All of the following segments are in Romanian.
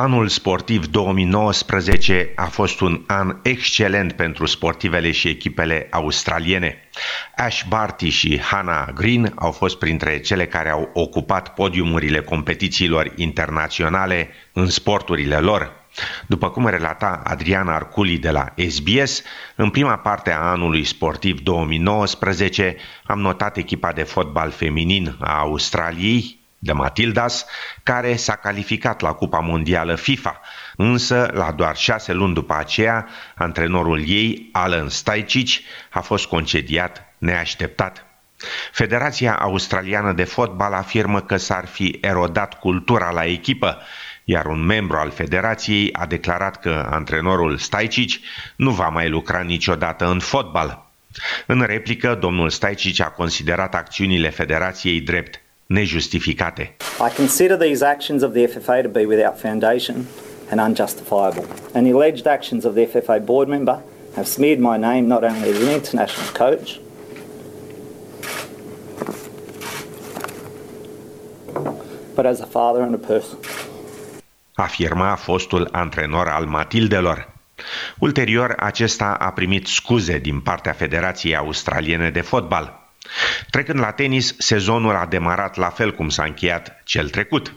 Anul sportiv 2019 a fost un an excelent pentru sportivele și echipele australiene. Ash Barty și Hannah Green au fost printre cele care au ocupat podiumurile competițiilor internaționale în sporturile lor. După cum relata Adriana Arculi de la SBS, în prima parte a anului sportiv 2019 am notat echipa de fotbal feminin a Australiei, de Matildas, care s-a calificat la Cupa Mondială FIFA, însă la doar șase luni după aceea, antrenorul ei, Alan Stajcic, a fost concediat neașteptat. Federația Australiană de Fotbal afirmă că s-ar fi erodat cultura la echipă, iar un membru al federației a declarat că antrenorul Stajcic nu va mai lucra niciodată în fotbal. În replică, domnul Stajcic a considerat acțiunile federației drept nejustificate. I consider these actions of the FFA to be without foundation and unjustifiable. And the alleged actions of the FFA board member have smeared my name not only as an international coach, but as a father and a person. Afirma fostul antrenor al Matildelor. Ulterior, acesta a primit scuze din partea Federației Australiene de Fotbal. Trecând la tenis, sezonul a demarat la fel cum s-a încheiat cel trecut.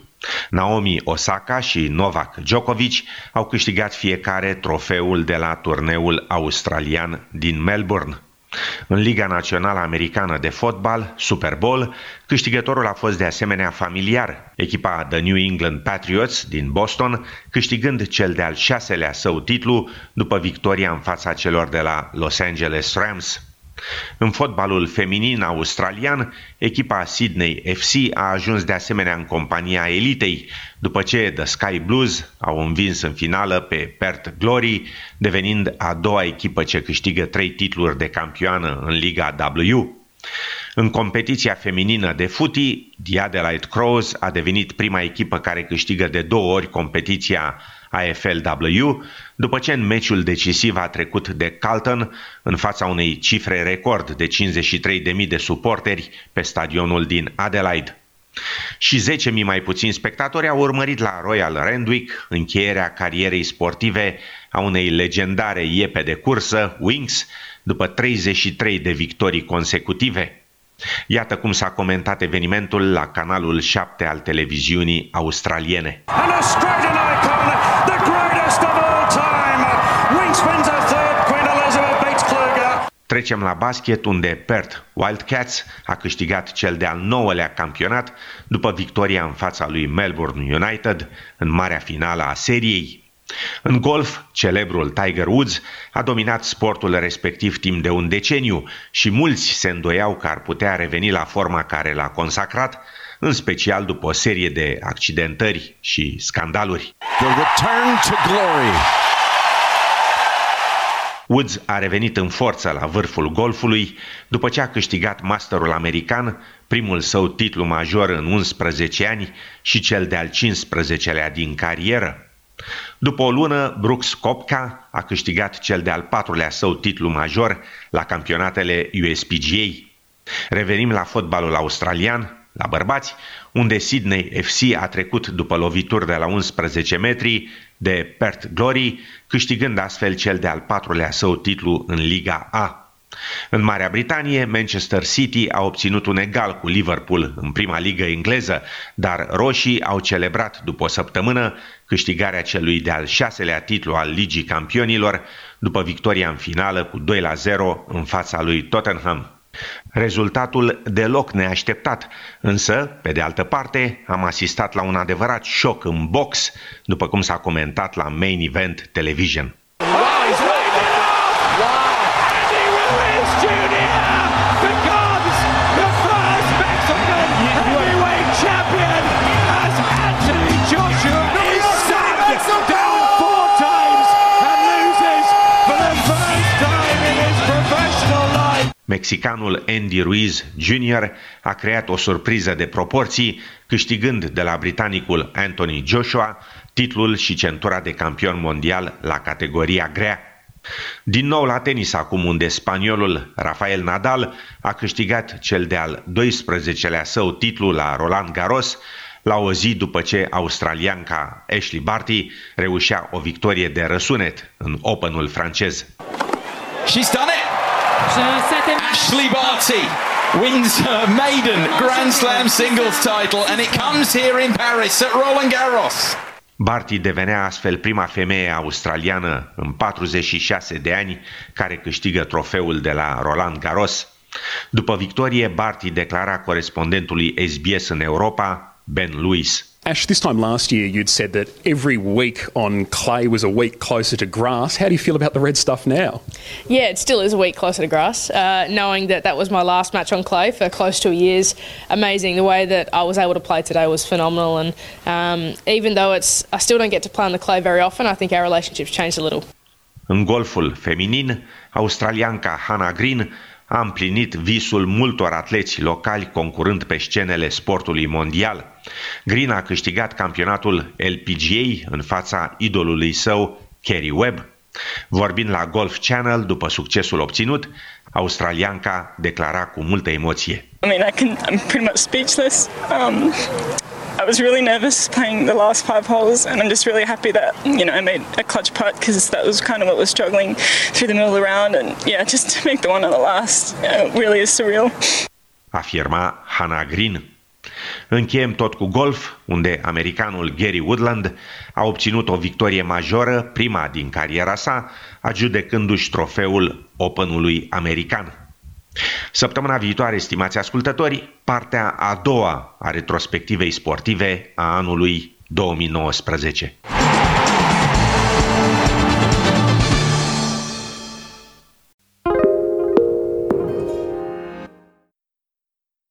Naomi Osaka și Novak Djokovic au câștigat fiecare trofeul de la turneul australian din Melbourne. În Liga Națională Americană de Fotbal, Super Bowl, câștigătorul a fost de asemenea familiar, echipa The New England Patriots din Boston, câștigând cel de-al șaselea său titlu după victoria în fața celor de la Los Angeles Rams. În fotbalul feminin australian, echipa Sydney FC a ajuns de asemenea în compania elitei, după ce The Sky Blues au învins în finală pe Perth Glory, devenind a doua echipă ce câștigă trei titluri de campioană în Liga W. În competiția feminină de futi, The Adelaide Crows a devenit prima echipă care câștigă de două ori competiția AFLW, după ce în meciul decisiv a trecut de Carlton în fața unei cifre record de 53.000 de suporteri pe stadionul din Adelaide. Și 10.000 mai puțini spectatori au urmărit la Royal Randwick încheierea carierei sportive a unei legendare iepe de cursă, Wings, după 33 de victorii consecutive. Iată cum s-a comentat evenimentul la canalul 7 al televiziunii australiene. Trecem la basket, unde Perth Wildcats a câștigat cel de-al nouălea campionat după victoria în fața lui Melbourne United în marea finală a seriei. În golf, celebrul Tiger Woods a dominat sportul respectiv timp de un deceniu și mulți se îndoiau că ar putea reveni la forma care l-a consacrat, în special după o serie de accidentări și scandaluri. The return to glory. Woods a revenit în forță la vârful golfului după ce a câștigat Masterul American, primul său titlu major în 11 ani și cel de-al 15-lea din carieră. După o lună, Brooks Kopka a câștigat cel de-al patrulea său titlu major la campionatele USPGA. Revenim la fotbalul australian, la bărbați, unde Sydney FC a trecut după lovituri de la 11 metri de Perth Glory, câștigând astfel cel de-al patrulea său titlu în Liga A. În Marea Britanie, Manchester City a obținut un egal cu Liverpool în prima ligă engleză, dar roșii au celebrat după o săptămână câștigarea celui de-al șaselea titlu al Ligii Campionilor, după victoria în finală cu 2 la 0 în fața lui Tottenham. Rezultatul deloc neașteptat, însă, pe de altă parte, am asistat la un adevărat șoc în box, după cum s-a comentat la Main Event Television. Mexicanul Andy Ruiz Jr. a creat o surpriză de proporții, câștigând de la britanicul Anthony Joshua titlul și centura de campion mondial la categoria grea. Din nou la tenis acum, unde spaniolul Rafael Nadal a câștigat cel de-al 12-lea său titlu la Roland Garros, la o zi după ce australianca Ashley Barty reușea o victorie de răsunet în Openul francez. She's done it! Ashley Barty wins her maiden Grand Slam singles title and it comes here in Paris at Roland Garros. Barty devenea astfel prima femeie australiană în 46 de ani care câștigă trofeul de la Roland Garros. După victorie, Barty declara corespondentului SBS în Europa, Ben Lewis. Ash, this time last year you'd said that every week on clay was a week closer to grass. How do you feel about the red stuff now? Yeah, it still is a week closer to grass. Uh, knowing that that was my last match on clay for close to a year's amazing. The way that I was able to play today was phenomenal, and um, even though it's I still don't get to play on the clay very often, I think our relationship's changed a little. În golful feminin, australianca Hannah Green a împlinit visul multor atleți locali concurând pe scenele sportului mondial. Green a câștigat campionatul LPGA în fața idolului său, Kerry Webb. Vorbind la Golf Channel după succesul obținut, australianca declara cu multă emoție. I mean, I can, I'm pretty much speechless. Um, I was really nervous playing the last five holes, and I'm just really happy that you know I made a clutch putt because that was kind of what was struggling through the middle of the round, and yeah, just to make the one on the last uh, really is surreal. Afirma Hannah Green. Încheiem tot cu golf, unde americanul Gary Woodland a obținut o victorie majoră, prima din cariera sa, adjudecându-și trofeul Openului american. Săptămâna viitoare, stimați ascultători, partea a doua a retrospectivei sportive a anului 2019.